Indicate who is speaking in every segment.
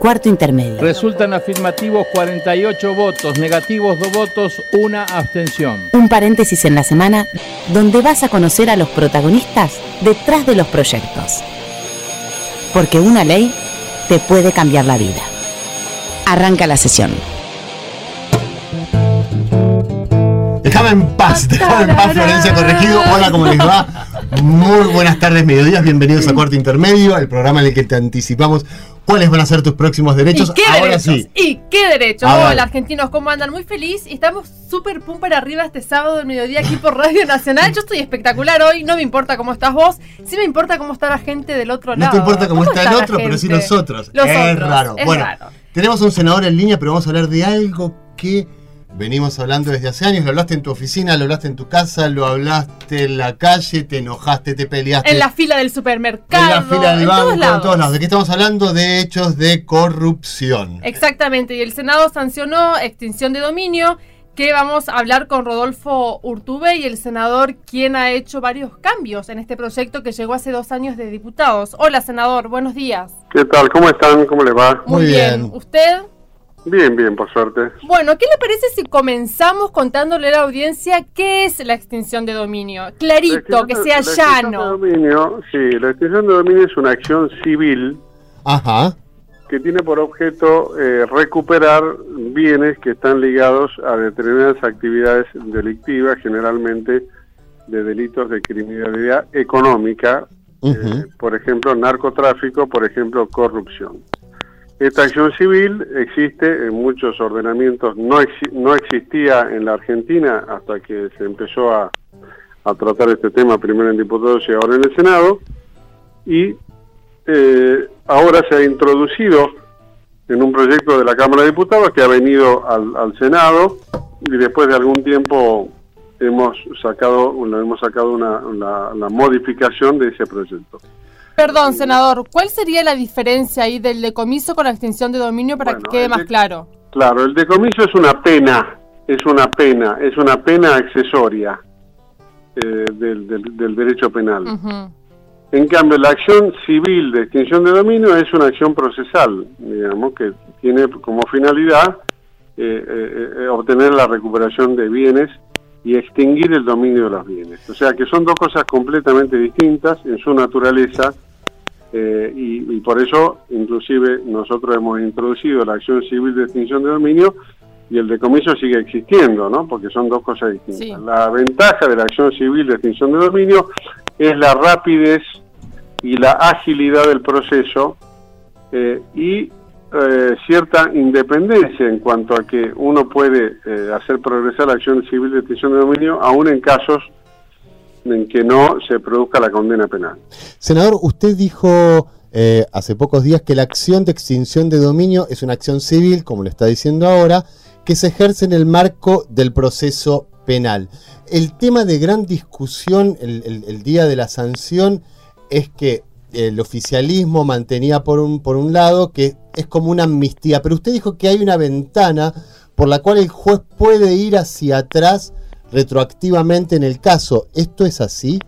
Speaker 1: Cuarto intermedio.
Speaker 2: Resultan afirmativos 48 votos, negativos 2 votos, una abstención.
Speaker 1: Un paréntesis en la semana donde vas a conocer a los protagonistas detrás de los proyectos. Porque una ley te puede cambiar la vida. Arranca la sesión.
Speaker 3: Déjame en paz, déjame en paz, Florencia Corregido. Hola, ¿cómo les va? Muy buenas tardes, mediodías, bienvenidos a Cuarto Intermedio, el programa en el que te anticipamos cuáles van a ser tus próximos derechos.
Speaker 4: ¿Y qué
Speaker 3: Ahora
Speaker 4: derechos?
Speaker 3: sí.
Speaker 4: ¿Y qué derechos? Hola, argentinos, ¿cómo andan? Muy feliz y estamos súper pum para arriba este sábado del mediodía aquí por Radio Nacional. Yo estoy espectacular hoy, no me importa cómo estás vos, sí me importa cómo está la gente del otro
Speaker 3: No
Speaker 4: lado.
Speaker 3: te importa cómo, está, el otro, pero sí nosotros.
Speaker 4: Los
Speaker 3: es
Speaker 4: otros,
Speaker 3: raro.
Speaker 4: es
Speaker 3: bueno,
Speaker 4: raro.
Speaker 3: tenemos un senador en línea, pero vamos a hablar de algo que venimos hablando desde hace años. Lo hablaste en tu oficina, lo hablaste en tu casa, lo hablaste en la calle, te enojaste, te peleaste.
Speaker 4: En la fila del supermercado,
Speaker 3: en la fila del
Speaker 4: en
Speaker 3: banco,
Speaker 4: todos lados.
Speaker 3: en todos lados. ¿De qué estamos hablando? De hechos de corrupción.
Speaker 4: Exactamente, y el Senado sancionó extinción de dominio, que vamos a hablar con Rodolfo Urtubey, el senador quien ha hecho varios cambios en este proyecto que llegó hace dos años de diputados. Hola, senador, buenos días.
Speaker 5: ¿Qué tal? ¿Cómo están? ¿Cómo le va?
Speaker 3: Muy bien.
Speaker 4: ¿Usted?
Speaker 5: Bien, bien, por suerte.
Speaker 4: Bueno, ¿qué le parece si comenzamos contándole a la audiencia qué es la extinción de dominio? Clarito, que sea
Speaker 5: La extinción de
Speaker 4: llano.
Speaker 5: dominio, sí, la extinción de dominio es una acción civil
Speaker 3: Ajá.
Speaker 5: que tiene por objeto eh, recuperar bienes que están ligados a determinadas actividades delictivas, generalmente de delitos de criminalidad económica, eh, por ejemplo, narcotráfico, por ejemplo, corrupción. Esta acción civil existe en muchos ordenamientos, no, exi- no existía en la Argentina hasta que se empezó a, tratar este tema primero en diputados y ahora en el Senado, y eh, ahora se ha introducido en un proyecto de la Cámara de Diputados que ha venido al, Senado y después de algún tiempo hemos sacado, hemos sacado una, la modificación de ese proyecto.
Speaker 4: Perdón, senador, ¿cuál sería la diferencia ahí del decomiso con la extinción de dominio para
Speaker 5: Bueno,
Speaker 4: que quede más claro?
Speaker 5: Claro, el decomiso es una pena, es una pena, es una pena accesoria eh, del, del- del derecho penal. En cambio, la acción civil de extinción de dominio es una acción procesal, digamos, que tiene como finalidad eh, eh, obtener la recuperación de bienes y extinguir el dominio de los bienes. O sea que son dos cosas completamente distintas en su naturaleza eh, y, y por eso inclusive nosotros hemos introducido la acción civil de extinción de dominio y el decomiso sigue existiendo, ¿no? Porque son dos cosas distintas.
Speaker 4: Sí.
Speaker 5: La ventaja de la acción civil de extinción de dominio es la rapidez y la agilidad del proceso eh, y eh, cierta independencia en cuanto a que uno puede eh, hacer progresar la acción civil de extinción de dominio aún en casos en que no se produzca la condena penal.
Speaker 3: Senador, usted dijo eh, hace pocos días que la acción de extinción de dominio es una acción civil, como lo está diciendo ahora, que se ejerce en el marco del proceso penal. El tema de gran discusión el, día de la sanción es que el oficialismo mantenía por un, por un lado que es como una amnistía, pero usted dijo que hay una ventana por la cual el juez puede ir hacia atrás retroactivamente en el caso. ¿Esto es así?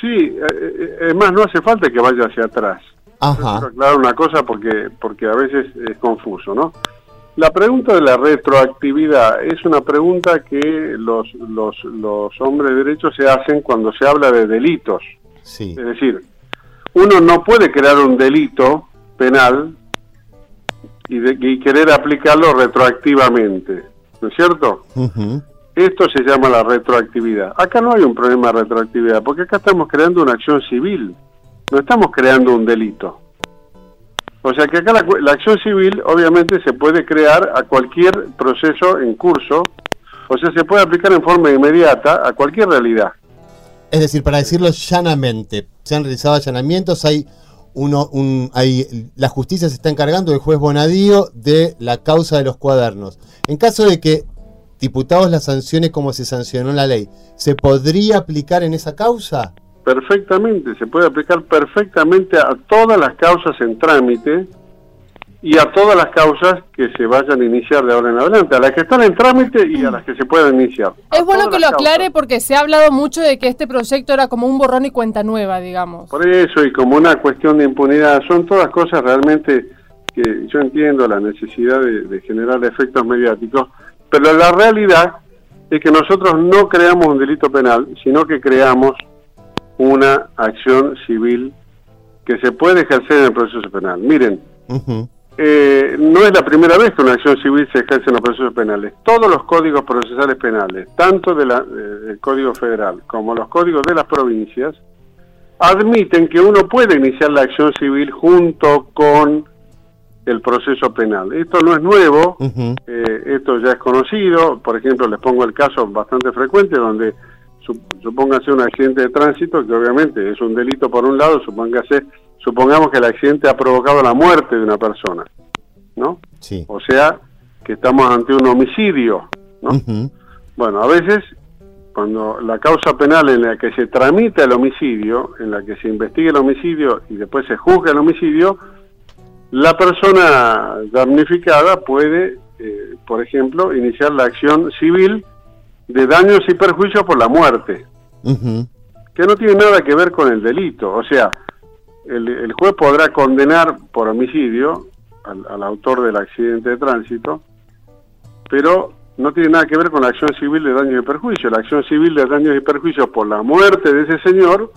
Speaker 5: Sí, eh, eh, es más, no hace falta que vaya hacia atrás.
Speaker 3: Ajá.
Speaker 5: Quiero aclarar una cosa porque, porque a veces es confuso, ¿no? La pregunta de la retroactividad es una pregunta que los, los, los hombres de derecho se hacen cuando se habla de delitos.
Speaker 3: Sí.
Speaker 5: Es decir, uno no puede crear un delito penal y, de- y querer aplicarlo retroactivamente, ¿no es cierto? Esto se llama la retroactividad. Acá no hay un problema de retroactividad, porque acá estamos creando una acción civil, no estamos creando un delito. O sea que acá la, la acción civil obviamente se puede crear a cualquier proceso en curso, o sea, se puede aplicar en forma inmediata a cualquier realidad.
Speaker 3: Es decir, para decirlo llanamente, se han realizado allanamientos, hay uno, un, hay, la justicia se está encargando, el juez Bonadío, de la causa de los cuadernos. En caso de que diputados la sancione como se sancionó la ley, ¿se podría aplicar en esa causa?
Speaker 5: Perfectamente, se puede aplicar perfectamente a todas las causas en trámite y a todas las causas que se vayan a iniciar de ahora en adelante, a las que están en trámite y a las que se puedan iniciar.
Speaker 4: Es bueno que lo
Speaker 5: causas.
Speaker 4: aclare porque se ha hablado mucho de que este proyecto era como un borrón y cuenta nueva, digamos.
Speaker 5: Por eso, y como una cuestión de impunidad, son todas cosas realmente que yo entiendo la necesidad de, generar efectos mediáticos, pero la realidad es que nosotros no creamos un delito penal, sino que creamos una acción civil que se puede ejercer en el proceso penal. Miren, eh, no es la primera vez que una acción civil se ejerce en los procesos penales. Todos los códigos procesales penales, tanto de la, del Código Federal como los códigos de las provincias, admiten que uno puede iniciar la acción civil junto con el proceso penal. Esto no es nuevo, eh, esto ya es conocido, por ejemplo, les pongo el caso bastante frecuente donde supóngase un accidente de tránsito, que obviamente es un delito por un lado, supóngase, supongamos que el accidente ha provocado la muerte de una persona, ¿no?
Speaker 3: Sí.
Speaker 5: O sea, que estamos ante un homicidio, ¿no? Bueno, a veces cuando la causa penal en la que se tramita el homicidio, en la que se investiga el homicidio y después se juzga el homicidio, la persona damnificada puede, eh, por ejemplo, iniciar la acción civil de daños y perjuicios por la muerte, que no tiene nada que ver con el delito. O sea, el, juez podrá condenar por homicidio al, al, autor del accidente de tránsito, pero no tiene nada que ver con la acción civil de daños y perjuicios. La acción civil de daños y perjuicios por la muerte de ese señor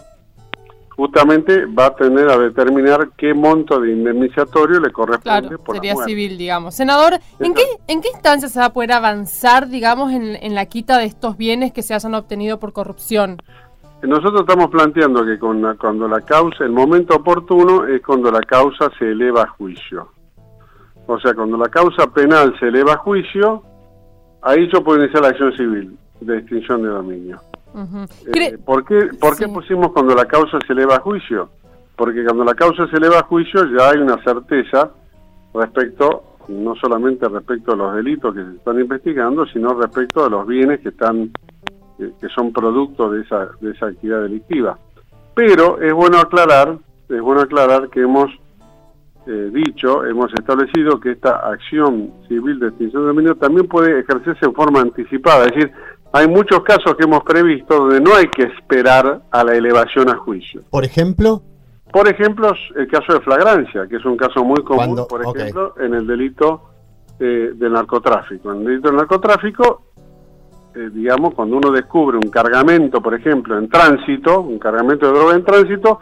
Speaker 5: justamente va a tener a determinar qué monto de indemnizatorio le corresponde
Speaker 4: claro, sería civil, digamos. Senador, ¿en qué, ¿en qué instancia se va a poder avanzar, digamos, en, en, la quita de estos bienes que se hayan obtenido por corrupción?
Speaker 5: Nosotros estamos planteando que con cuando la causa, el momento oportuno es cuando la causa se eleva a juicio. O sea, cuando la causa penal se eleva a juicio, ahí yo puedo iniciar la acción civil de extinción de dominio. Eh, ¿Por qué, por qué pusimos cuando la causa se eleva a juicio? Porque cuando la causa se eleva a juicio ya hay una certeza respecto, no solamente respecto a los delitos que se están investigando, sino respecto a los bienes que están que son producto de esa, de esa actividad delictiva. Pero es bueno aclarar, es bueno aclarar que hemos eh, dicho, hemos establecido que esta acción civil de extinción de dominio también puede ejercerse en forma anticipada, es decir, hay muchos casos que hemos previsto donde no hay que esperar a la elevación a juicio.
Speaker 3: ¿Por ejemplo?
Speaker 5: Por ejemplo, el caso de flagrancia, que es un caso muy común, por ejemplo, en el delito eh, del narcotráfico. En el delito del narcotráfico, eh, digamos, cuando uno descubre un cargamento, por ejemplo, en tránsito, un cargamento de droga en tránsito,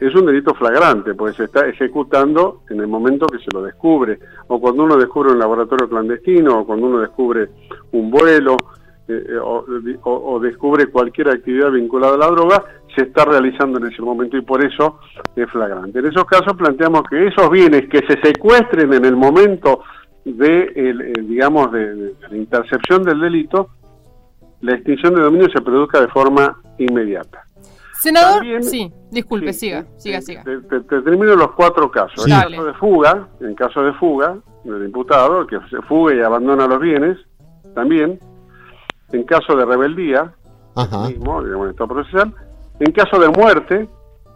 Speaker 5: es un delito flagrante, porque se está ejecutando en el momento que se lo descubre, o cuando uno descubre un laboratorio clandestino, o cuando uno descubre un vuelo, eh, eh, o, descubre cualquier actividad vinculada a la droga, se está realizando en ese momento y por eso es flagrante. En esos casos planteamos que esos bienes que se secuestren en el momento de, digamos, de, la intercepción del delito, la extinción de dominio se produzca de forma inmediata.
Speaker 4: Senador, sí, disculpe, siga, siga, siga.
Speaker 5: Te, termino los cuatro casos. En caso de fuga, en caso de fuga del imputado, que se fuga y abandona los bienes, también en caso de rebeldía, mismo, digamos, en estado procesal, en caso de muerte,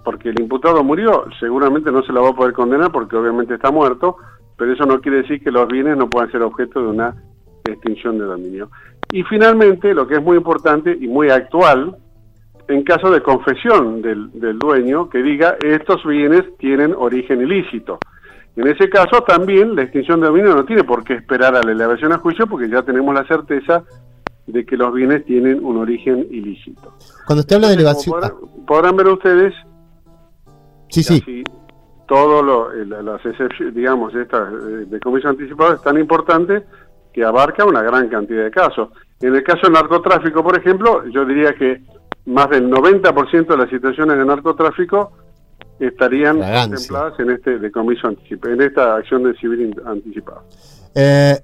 Speaker 5: porque el imputado murió, seguramente no se lo va a poder condenar porque obviamente está muerto, pero eso no quiere decir que los bienes no puedan ser objeto de una extinción de dominio. Y finalmente, lo que es muy importante y muy actual, en caso de confesión del, del dueño que diga estos bienes tienen origen ilícito. En ese caso también la extinción de dominio no tiene por qué esperar a la elevación a juicio porque ya tenemos la certeza de que los bienes tienen un origen ilícito.
Speaker 3: Cuando usted habla de elevación...
Speaker 5: Podrán, ver ustedes...
Speaker 3: Sí, sí.
Speaker 5: todo lo, las excepciones, digamos, esta eh, de comiso anticipado es tan importante que abarca una gran cantidad de casos. En el caso del narcotráfico, por ejemplo, yo diría que más del 90% de las situaciones de narcotráfico estarían contempladas en este decomiso anticipado, en esta acción de civil anticipada.
Speaker 3: Eh,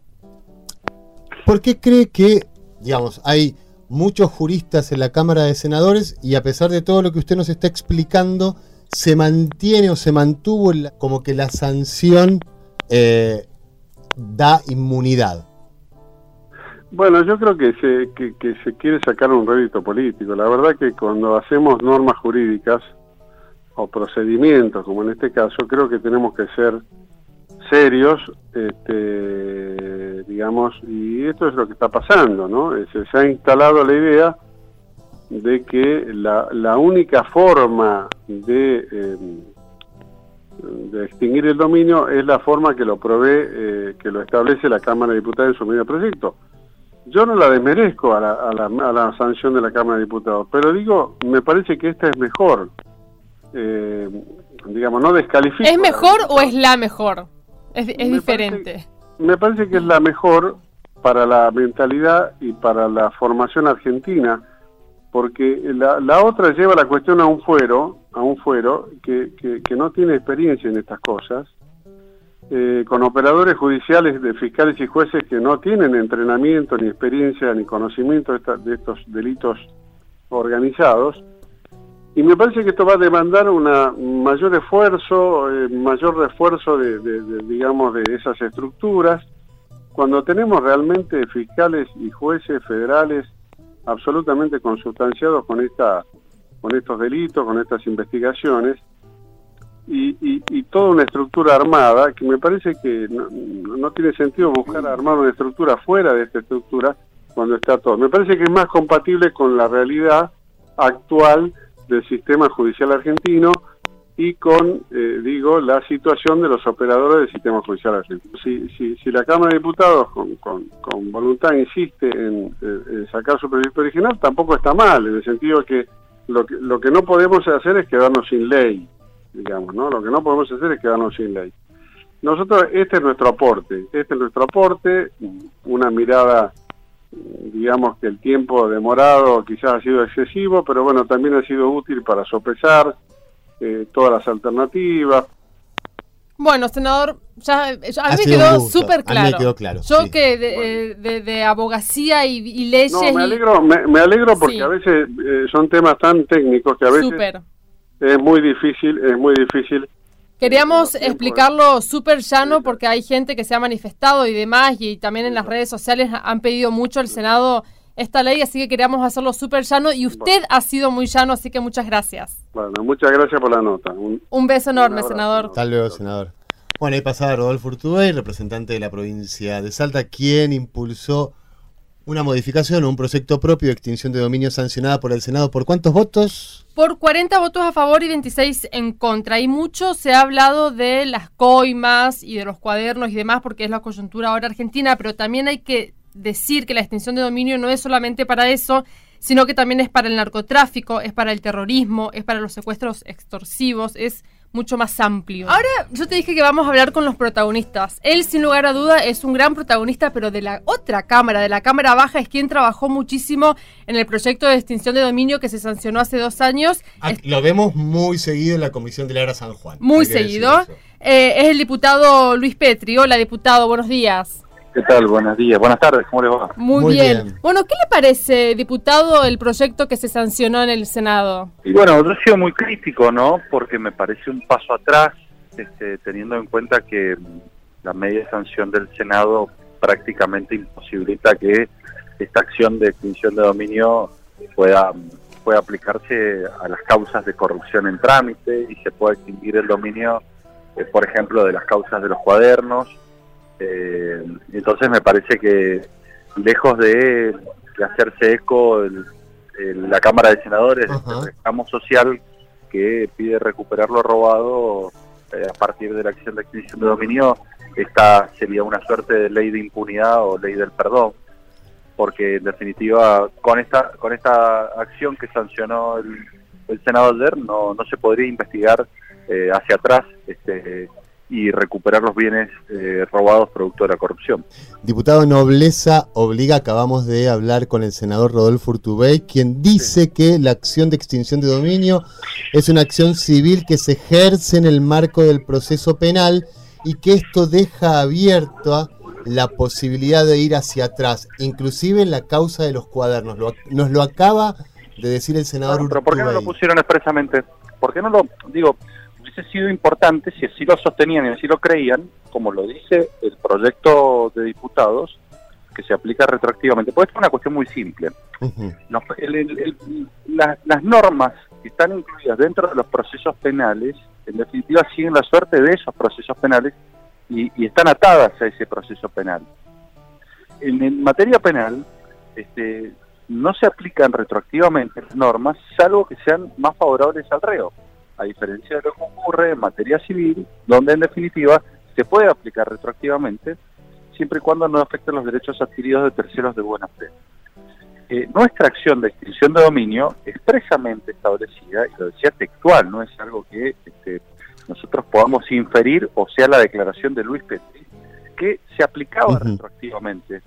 Speaker 3: ¿Por qué cree que digamos, hay muchos juristas en la Cámara de Senadores y a pesar de todo lo que usted nos está explicando, se mantiene o se mantuvo como que la sanción eh, da inmunidad.
Speaker 5: Bueno, yo creo que se, quiere sacar un rédito político. La verdad que cuando hacemos normas jurídicas o procedimientos, como en este caso, creo que tenemos que ser serios, este, digamos, y esto es lo que está pasando, ¿no? Se, ha instalado la idea de que la, única forma de, em, de extinguir el dominio es la forma que lo provee, eh, que lo establece la Cámara de Diputados en su medio proyecto. Yo no la desmerezco a la, a, la, a la, sanción de la Cámara de Diputados, pero digo, me parece que esta es mejor. Eh, digamos, no descalifica.
Speaker 4: ¿Es mejor o es la mejor? Es, es diferente.
Speaker 5: Parece, me parece que es la mejor para la mentalidad y para la formación argentina, porque la, la otra lleva la cuestión a un fuero, a un fuero que, que, que no tiene experiencia en estas cosas, eh, con operadores judiciales de fiscales y jueces que no tienen entrenamiento, ni experiencia, ni conocimiento de, estos delitos organizados. Y me parece que esto va a demandar un mayor esfuerzo, eh, mayor refuerzo de, digamos, de esas estructuras, cuando tenemos realmente fiscales y jueces federales absolutamente consustanciados con esta con estos delitos, con estas investigaciones, y, y, y, toda una estructura armada que me parece que no, no, tiene sentido buscar armar una estructura fuera de esta estructura cuando está todo. Me parece que es más compatible con la realidad actual del sistema judicial argentino y con, eh, digo, la situación de los operadores del sistema judicial argentino. Si, si, si la Cámara de Diputados con, con, con voluntad insiste en, en, sacar su proyecto original, tampoco está mal, en el sentido que lo que, lo que no podemos hacer es quedarnos sin ley digamos, ¿no? Lo que no podemos hacer es quedarnos sin ley. Nosotros, este es nuestro aporte, este es nuestro aporte, una mirada, digamos que el tiempo demorado quizás ha sido excesivo, pero bueno, también ha sido útil para sopesar eh, todas las alternativas.
Speaker 4: Bueno, senador, ya, ya a mí me quedó súper claro.
Speaker 3: quedó claro.
Speaker 4: Yo
Speaker 3: sí.
Speaker 4: que de, bueno. de, de, abogacía y, y leyes...
Speaker 5: No, me alegro, me, me alegro porque sí. a veces eh, son temas tan técnicos que a veces...
Speaker 4: Super
Speaker 5: es muy difícil, es muy difícil.
Speaker 4: Queríamos explicarlo súper llano porque hay gente que se ha manifestado y demás y también en las redes sociales han pedido mucho al Senado esta ley, así que queríamos hacerlo súper llano y usted bueno. ha sido muy llano, así que muchas gracias.
Speaker 5: Bueno, muchas gracias por la nota.
Speaker 4: Un, un beso enorme, un senador.
Speaker 3: Hasta luego, senador. Bueno, ahí pasaba Rodolfo Urtubey, representante de la provincia de Salta, quien impulsó una modificación un proyecto propio de extinción de dominio sancionada por el Senado. ¿Por cuántos votos?
Speaker 4: Por 40 votos a favor y 26 en contra. Y mucho se ha hablado de las coimas y de los cuadernos y demás, porque es la coyuntura ahora argentina, pero también hay que decir que la extinción de dominio no es solamente para eso, sino que también es para el narcotráfico, es para el terrorismo, es para los secuestros extorsivos, es mucho más amplio. Ahora yo te dije que vamos a hablar con los protagonistas. Él sin lugar a duda es un gran protagonista, pero de la otra cámara, de la Cámara Baja, es quien trabajó muchísimo en el proyecto de extinción de dominio que se sancionó hace dos años.
Speaker 3: Ah, lo vemos muy seguido en la Comisión de la Era San Juan.
Speaker 4: Muy seguido. Eh, es el diputado Luis Petri. Hola diputado, buenos días.
Speaker 6: ¿Qué tal? Buenos días. Buenas tardes, ¿cómo le va?
Speaker 4: Muy, Muy bien. bien. Bueno, ¿qué le parece, diputado, el proyecto que se sancionó en el Senado?
Speaker 6: Y bueno, yo he sido muy crítico, ¿no? Porque me parece un paso atrás, este, teniendo en cuenta que la media sanción del Senado prácticamente imposibilita que esta acción de extinción de dominio pueda, pueda aplicarse a las causas de corrupción en trámite y se pueda extinguir el dominio, eh, por ejemplo, de las causas de los cuadernos eh, entonces me parece que lejos de, de hacerse eco el, el, la Cámara de Senadores, uh -huh. el reclamo social que pide recuperar lo robado eh, a partir de la acción de extinción de dominio, esta sería una suerte de ley de impunidad o ley del perdón, porque en definitiva con esta con esta acción que sancionó el, el Senado ayer no, no se podría investigar eh, hacia atrás este y recuperar los bienes eh, robados producto de la corrupción.
Speaker 3: Diputado Nobleza Obliga, acabamos de hablar con el senador Rodolfo Urtubey, quien dice sí. que la acción de extinción de dominio es una acción civil que se ejerce en el marco del proceso penal y que esto deja abierta la posibilidad de ir hacia atrás, inclusive en la causa de los cuadernos. Lo, nos lo acaba de decir el senador
Speaker 6: bueno, Pero ¿por qué no lo pusieron expresamente? ¿Por qué no lo, digo, hubiese sido importante si así lo sostenían y así lo creían, como lo dice el proyecto de diputados, que se aplica retroactivamente. Pues es una cuestión muy simple. Uh -huh. Nos, el, el, el, la, las normas que están incluidas dentro de los procesos penales, en definitiva, siguen la suerte de esos procesos penales y, y están atadas a ese proceso penal. En, en materia penal, este, no se aplican retroactivamente las normas, salvo que sean más favorables al reo a diferencia de lo que ocurre en materia civil, donde en definitiva se puede aplicar retroactivamente, siempre y cuando no afecten los derechos adquiridos de terceros de buena fe. Eh, nuestra acción de extinción de dominio, expresamente establecida, y lo decía textual, no es algo que este, nosotros podamos inferir o sea la declaración de Luis Petri, que se aplicaba retroactivamente.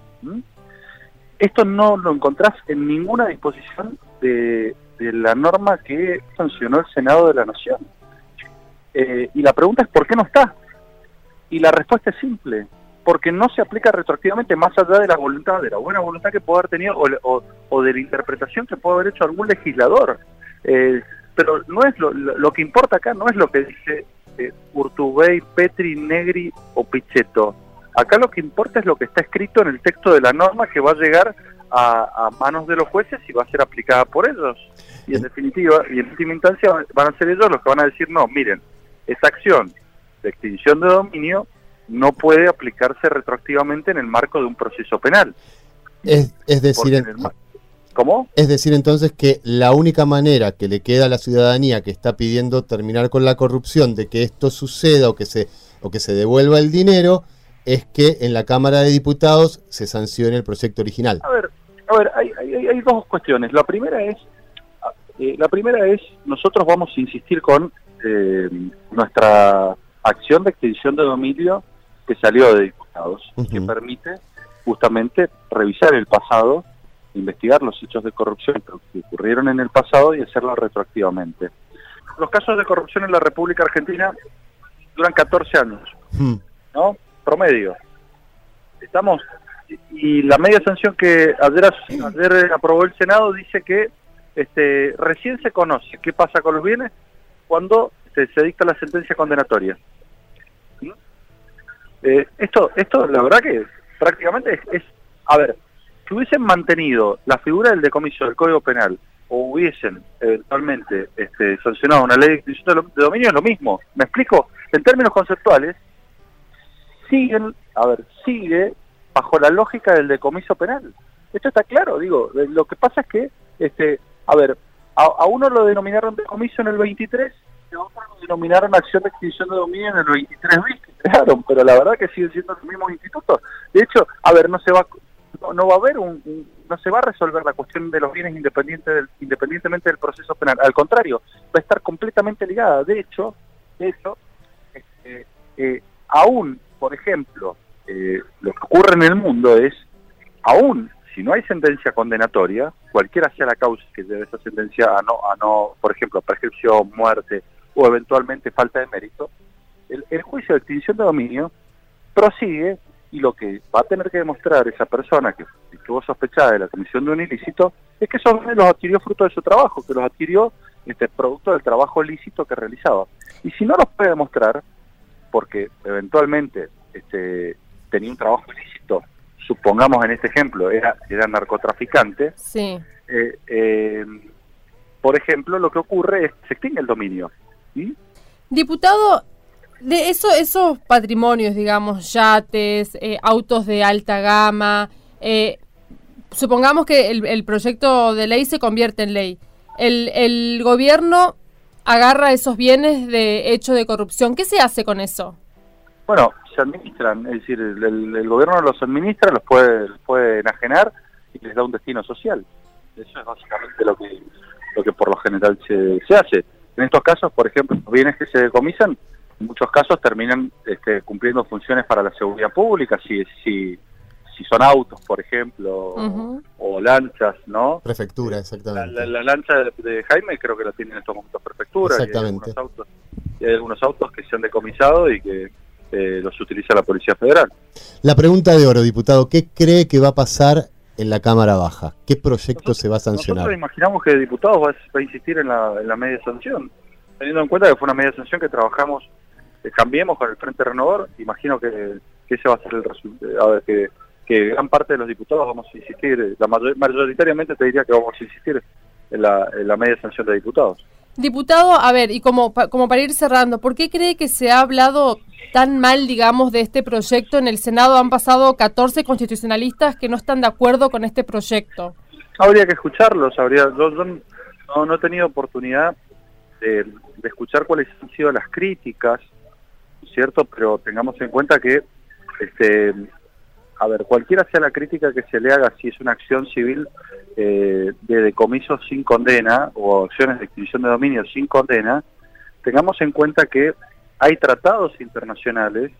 Speaker 6: Esto no lo encontrás en ninguna disposición de, la norma que sancionó el Senado de la Nación. Eh, y la pregunta es ¿por qué no está? Y la respuesta es simple, porque no se aplica retroactivamente más allá de la voluntad, de la buena voluntad que puede haber tenido o, de la interpretación que puede haber hecho algún legislador. Eh, pero no es lo, que importa acá, no es lo que dice eh, Urtubey, Petri, Negri o Pichetto. Acá lo que importa es lo que está escrito en el texto de la norma que va a llegar a, manos de los jueces y va a ser aplicada por ellos. Y en definitiva, y en última instancia van a ser ellos los que van a decir, no, miren, esa acción de extinción de dominio no puede aplicarse retroactivamente en el marco de un proceso penal.
Speaker 3: Es, decir,
Speaker 6: ¿cómo?
Speaker 3: Es decir, entonces que la única manera que le queda a la ciudadanía que está pidiendo terminar con la corrupción de que esto suceda o que se o que se devuelva el dinero es que en la Cámara de Diputados se sancione el proyecto original.
Speaker 6: A ver, a ver, hay, hay, dos cuestiones. La primera es, eh, la primera es, nosotros vamos a insistir con eh, nuestra acción de extinción de dominio que salió de diputados, que permite justamente revisar el pasado, investigar los hechos de corrupción que ocurrieron en el pasado y hacerlo retroactivamente. Los casos de corrupción en la República Argentina duran 14 años, ¿no? Promedio. Estamos y la media sanción que ayer, ayer aprobó el Senado dice que este, recién se conoce qué pasa con los bienes cuando este, se dicta la sentencia condenatoria. Eh, esto, esto la verdad que prácticamente es, a ver, si hubiesen mantenido la figura del decomiso del Código Penal o hubiesen eventualmente este, sancionado una ley de de dominio es lo mismo. ¿Me explico? En términos conceptuales, siguen, a ver, sigue bajo la lógica del decomiso penal. Esto está claro, digo, lo que pasa es que, este, a ver, a, uno lo denominaron decomiso en el 23 y a otro lo denominaron acción de extinción de dominio en el 23 bis que crearon, pero la verdad que siguen siendo los mismos institutos. De hecho, a ver, no se va no, va a haber un, no se va a resolver la cuestión de los bienes independiente del, independientemente del proceso penal. Al contrario, va a estar completamente ligada. De hecho, de hecho, este, eh, aún, por ejemplo, eh, lo que ocurre en el mundo es, aún si no hay sentencia condenatoria, cualquiera sea la causa que lleve esa sentencia a no, a no por ejemplo, prescripción, muerte o eventualmente falta de mérito, el, juicio de extinción de dominio prosigue y lo que va a tener que demostrar esa persona que estuvo sospechada de la comisión de un ilícito es que esos los adquirió fruto de su trabajo, que los adquirió este producto del trabajo ilícito que realizaba. Y si no los puede demostrar, porque eventualmente este, tenía un trabajo ilícito, supongamos en este ejemplo, era, era narcotraficante,
Speaker 4: sí.
Speaker 6: Eh, eh, por ejemplo, lo que ocurre es que se extingue el dominio.
Speaker 4: Diputado, de eso, esos patrimonios, digamos, yates, eh, autos de alta gama, supongamos que el, el, proyecto de ley se convierte en ley. El, el gobierno agarra esos bienes de hecho de corrupción. ¿Qué se hace con eso?
Speaker 6: Bueno, se administran, es decir, el, gobierno los administra, los puede, puede enajenar y les da un destino social. Eso es básicamente lo que, lo que por lo general se, se hace. En estos casos, por ejemplo, los bienes que se decomisan, en muchos casos terminan este, cumpliendo funciones para la seguridad pública, si, si, si son autos, por ejemplo, o lanchas, ¿no?
Speaker 3: Prefectura, exactamente.
Speaker 6: La, lancha de, Jaime creo que la tiene en estos momentos prefectura.
Speaker 3: Exactamente.
Speaker 6: hay, autos, y hay algunos autos que se han decomisado y que eh, los utiliza la Policía Federal.
Speaker 3: La pregunta de oro, diputado, ¿qué cree que va a pasar en la Cámara Baja? ¿Qué proyecto se va a sancionar?
Speaker 6: Nosotros imaginamos que el diputado va, a insistir en la, media sanción, teniendo en cuenta que fue una media sanción que trabajamos, eh, cambiemos con el Frente Renovador, imagino que, ese va a ser el resultado, ver, que, que gran parte de los diputados vamos a insistir, la mayoritariamente te diría que vamos a insistir en la, en la media sanción de diputados.
Speaker 4: Diputado, a ver, y como, como para ir cerrando, ¿por qué cree que se ha hablado tan mal, digamos, de este proyecto? En el Senado han pasado 14 constitucionalistas que no están de acuerdo con este proyecto.
Speaker 6: Habría que escucharlos, habría, yo, no, he tenido oportunidad de, escuchar cuáles han sido las críticas, ¿cierto? Pero tengamos en cuenta que, este, a ver, cualquiera sea la crítica que se le haga, si es una acción civil eh, de decomiso sin condena o acciones de extinción de dominio sin condena, tengamos en cuenta que hay tratados internacionales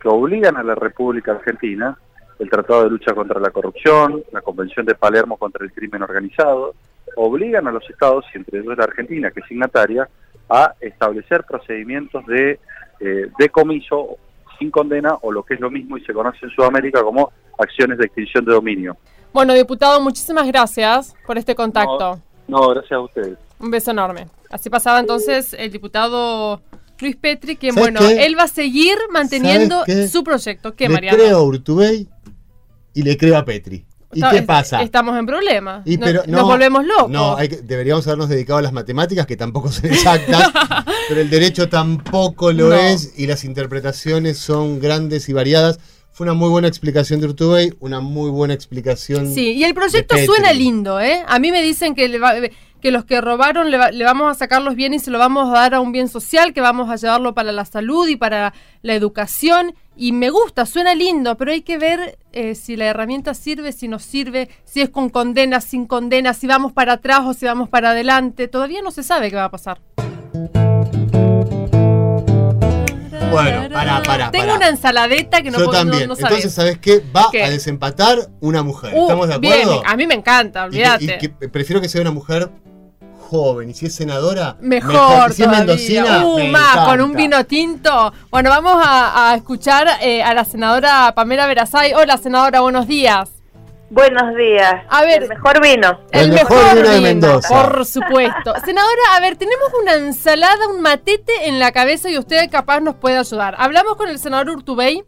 Speaker 6: que obligan a la República Argentina, el Tratado de Lucha contra la Corrupción, la Convención de Palermo contra el Crimen Organizado, obligan a los estados, y entre ellos la Argentina, que es signataria, a establecer procedimientos de eh, decomiso sin condena o lo que es lo mismo y se conoce en Sudamérica como acciones de extinción de dominio.
Speaker 4: Bueno, diputado, muchísimas gracias por este contacto.
Speaker 6: No, gracias a ustedes.
Speaker 4: Un beso enorme. Así pasaba entonces el diputado Luis Petri, que bueno, él va a seguir manteniendo su proyecto. ¿Qué,
Speaker 3: le creo a Urtubey y le creo a Petri. ¿Y qué pasa?
Speaker 4: Estamos en problemas. Nos volvemos locos.
Speaker 3: No, deberíamos habernos dedicado a las matemáticas, que tampoco son exactas, pero el derecho tampoco lo es y las interpretaciones son grandes y variadas. Fue una muy buena explicación de Urtubey, una muy buena explicación.
Speaker 4: Sí, y el proyecto suena lindo, ¿eh? A mí me dicen que, que los que robaron le, vamos a sacar los bienes y se lo vamos a dar a un bien social, que vamos a llevarlo para la salud y para la educación. Y me gusta, suena lindo, pero hay que ver eh, si la herramienta sirve, si no sirve, si es con condena, sin condena, si vamos para atrás o si vamos para adelante. Todavía no se sabe qué va a pasar.
Speaker 3: Bueno, para, para.
Speaker 4: Tengo una ensaladeta que no
Speaker 3: Yo también. Entonces, ¿sabes qué? Va a desempatar una mujer. Uh, ¿Estamos de acuerdo?
Speaker 4: a mí me encanta, olvídate.
Speaker 3: Y, prefiero que sea una mujer joven y si es senadora,
Speaker 4: mejor. Si es mendocina, uh, más, con un vino tinto. Bueno, vamos a, escuchar eh, a la senadora Pamela Verazay. Hola, senadora, buenos días.
Speaker 7: Buenos días. A ver, el mejor vino.
Speaker 3: El, mejor, vino de Mendoza.
Speaker 4: Por supuesto. Senadora, a ver, tenemos una ensalada, un matete en la cabeza y usted capaz nos puede ayudar. Hablamos con el senador Urtubey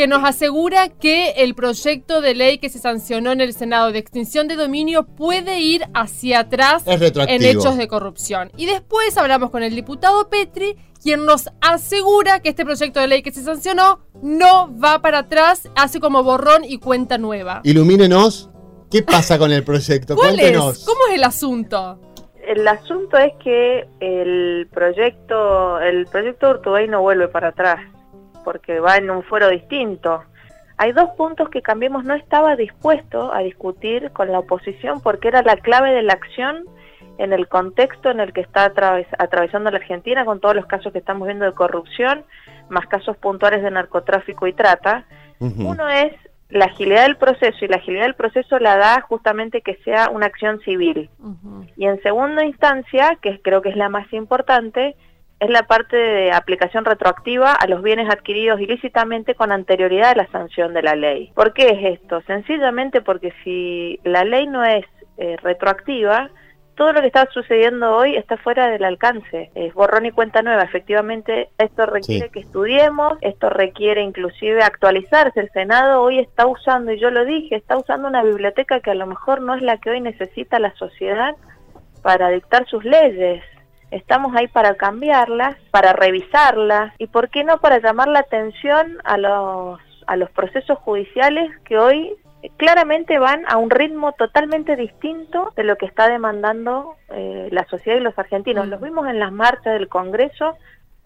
Speaker 4: que nos asegura que el proyecto de ley que se sancionó en el Senado de extinción de dominio puede ir hacia atrás en hechos de corrupción. Y después hablamos con el diputado Petri, quien nos asegura que este proyecto de ley que se sancionó no va para atrás, hace como borrón y cuenta nueva.
Speaker 3: Ilumínenos. ¿Qué pasa con el proyecto?
Speaker 4: ¿Cuál Es? ¿Cómo es el asunto?
Speaker 7: El asunto es que el proyecto, el proyecto Urtubey no vuelve para atrás porque va en un fuero distinto. Hay dos puntos que Cambiemos no estaba dispuesto a discutir con la oposición porque era la clave de la acción en el contexto en el que está atravesando la Argentina con todos los casos que estamos viendo de corrupción, más casos puntuales de narcotráfico y trata. Uno es la agilidad del proceso y la agilidad del proceso la da justamente que sea una acción civil. Y en segunda instancia, que creo que es la más importante, es la parte de aplicación retroactiva a los bienes adquiridos ilícitamente con anterioridad a la sanción de la ley. ¿Por qué es esto? Sencillamente porque si la ley no es eh, retroactiva, todo lo que está sucediendo hoy está fuera del alcance. Es borrón y cuenta nueva. Efectivamente, esto requiere que estudiemos, esto requiere inclusive actualizarse. El Senado hoy está usando, y yo lo dije, está usando una biblioteca que a lo mejor no es la que hoy necesita la sociedad para dictar sus leyes estamos ahí para cambiarlas, para revisarlas y por qué no para llamar la atención a los, a los procesos judiciales que hoy claramente van a un ritmo totalmente distinto de lo que está demandando eh, la sociedad y los argentinos. Los vimos en las marchas del Congreso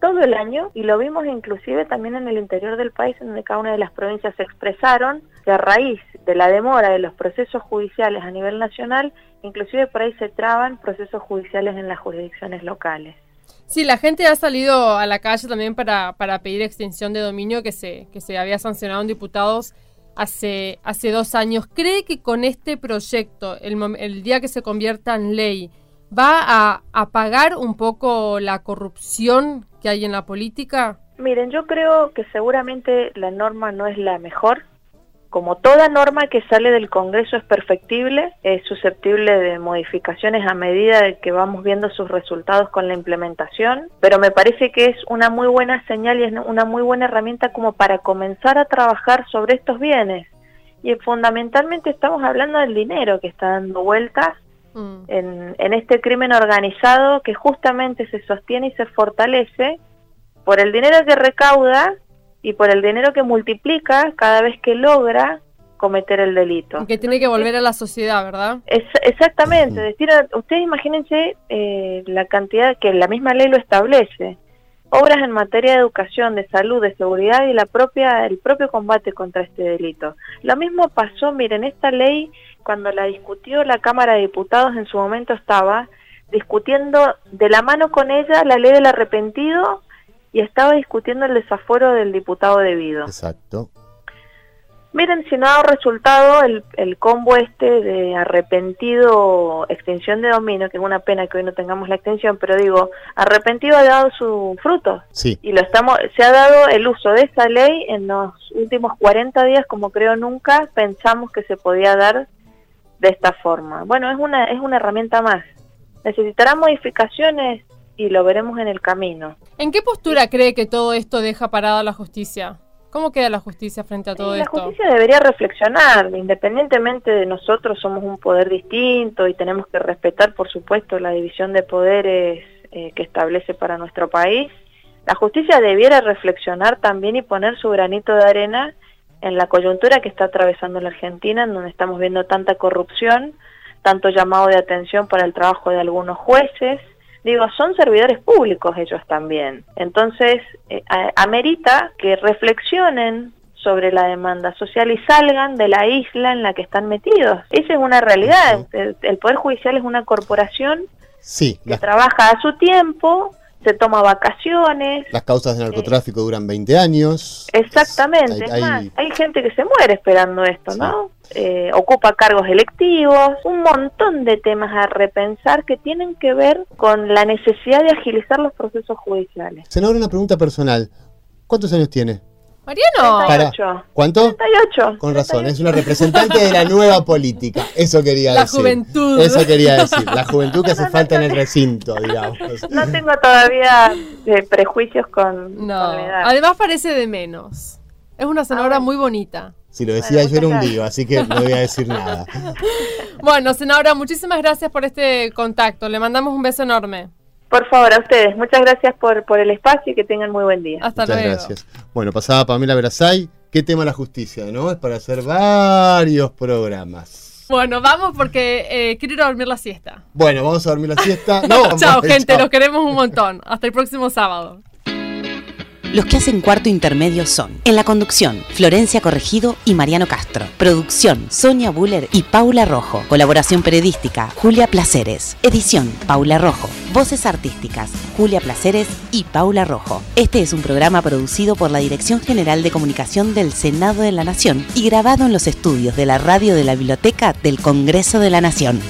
Speaker 7: todo el año y lo vimos inclusive también en el interior del país, en donde cada una de las provincias se expresaron que a raíz de la demora de los procesos judiciales a nivel nacional, inclusive por ahí se traban procesos judiciales en las jurisdicciones locales.
Speaker 4: Sí, la gente ha salido a la calle también para, para pedir extinción de dominio que se, que se había sancionado en diputados hace, hace dos años. ¿Cree que con este proyecto, el, el día que se convierta en ley, va a apagar un poco la corrupción que hay en la política?
Speaker 7: Miren, yo creo que seguramente la norma no es la mejor, como toda norma que sale del Congreso es perfectible, es susceptible de modificaciones a medida de que vamos viendo sus resultados con la implementación, pero me parece que es una muy buena señal y es una muy buena herramienta como para comenzar a trabajar sobre estos bienes. Y fundamentalmente estamos hablando del dinero que está dando vueltas mm. en, en este crimen organizado que justamente se sostiene y se fortalece por el dinero que recauda y por el dinero que multiplica cada vez que logra cometer el delito.
Speaker 4: Que tiene que volver a la sociedad, ¿verdad?
Speaker 7: Es, exactamente, decir, ustedes imagínense eh, la cantidad que la misma ley lo establece. Obras en materia de educación, de salud, de seguridad y la propia el propio combate contra este delito. Lo mismo pasó, miren, esta ley cuando la discutió la Cámara de Diputados en su momento estaba discutiendo de la mano con ella la ley del arrepentido y estaba discutiendo el desafuero del diputado debido.
Speaker 3: Exacto.
Speaker 7: Miren, si no ha dado resultado el, el combo este de arrepentido, extinción de dominio, que es una pena que hoy no tengamos la extensión, pero digo, arrepentido ha dado su fruto.
Speaker 3: Sí.
Speaker 7: Y lo estamos, se ha dado el uso de esta ley en los últimos 40 días, como creo nunca pensamos que se podía dar de esta forma. Bueno, es una, es una herramienta más. Necesitará modificaciones y lo veremos en el camino.
Speaker 4: ¿En qué postura cree que todo esto deja parada la justicia? ¿Cómo queda la justicia frente a todo
Speaker 7: la
Speaker 4: esto?
Speaker 7: La justicia debería reflexionar, independientemente de nosotros somos un poder distinto y tenemos que respetar, por supuesto, la división de poderes eh, que establece para nuestro país. La justicia debiera reflexionar también y poner su granito de arena en la coyuntura que está atravesando la Argentina, en donde estamos viendo tanta corrupción, tanto llamado de atención para el trabajo de algunos jueces, digo, son servidores públicos ellos también. Entonces, eh, amerita que reflexionen sobre la demanda social y salgan de la isla en la que están metidos. Esa es una realidad. el, el, Poder Judicial es una corporación
Speaker 3: sí,
Speaker 7: que trabaja a su tiempo, se toma vacaciones.
Speaker 3: Las causas de narcotráfico eh, duran 20 años.
Speaker 7: Exactamente. Hay, más, hay gente que se muere esperando esto, sí. ¿no? Eh, ocupa cargos electivos, un montón de temas a repensar que tienen que ver con la necesidad de agilizar los procesos judiciales.
Speaker 3: Senadora, una pregunta personal. ¿Cuántos años tiene?
Speaker 4: Mariano.
Speaker 7: 38.
Speaker 3: Para, ¿Cuánto?
Speaker 7: 38.
Speaker 3: Con razón, 38. es una representante de la nueva política. Eso quería
Speaker 4: la
Speaker 3: decir.
Speaker 4: La juventud.
Speaker 3: Eso quería decir. La juventud que hace no, falta no, en el recinto, digamos.
Speaker 7: No tengo todavía eh, prejuicios con,
Speaker 4: no.
Speaker 7: con la edad.
Speaker 4: Además parece de menos. Es una senadora ah, muy bonita.
Speaker 3: Si lo decía bueno, yo era un lío, así que no voy a decir nada.
Speaker 4: bueno, senadora, muchísimas gracias por este contacto. Le mandamos un beso enorme.
Speaker 7: Por favor, a ustedes. Muchas gracias por, por el espacio y que tengan muy buen día.
Speaker 4: Hasta
Speaker 3: Muchas
Speaker 4: luego.
Speaker 3: gracias. Bueno, pasaba Pamela Verasay. ¿Qué tema la justicia, no? Es para hacer varios programas.
Speaker 4: Bueno, vamos porque eh, quiero ir a dormir la siesta.
Speaker 3: Bueno, vamos a dormir la siesta. No,
Speaker 4: chao, gente, chao. los queremos un montón. Hasta el próximo sábado.
Speaker 1: Los que hacen cuarto intermedio son, en la conducción, Florencia Corregido y Mariano Castro. Producción, Sonia Buller y Paula Rojo. Colaboración periodística, Julia Placeres. Edición, Paula Rojo. Voces artísticas, Julia Placeres y Paula Rojo. Este es un programa producido por la Dirección General de Comunicación del Senado de la Nación y grabado en los estudios de la radio de la Biblioteca del Congreso de la Nación.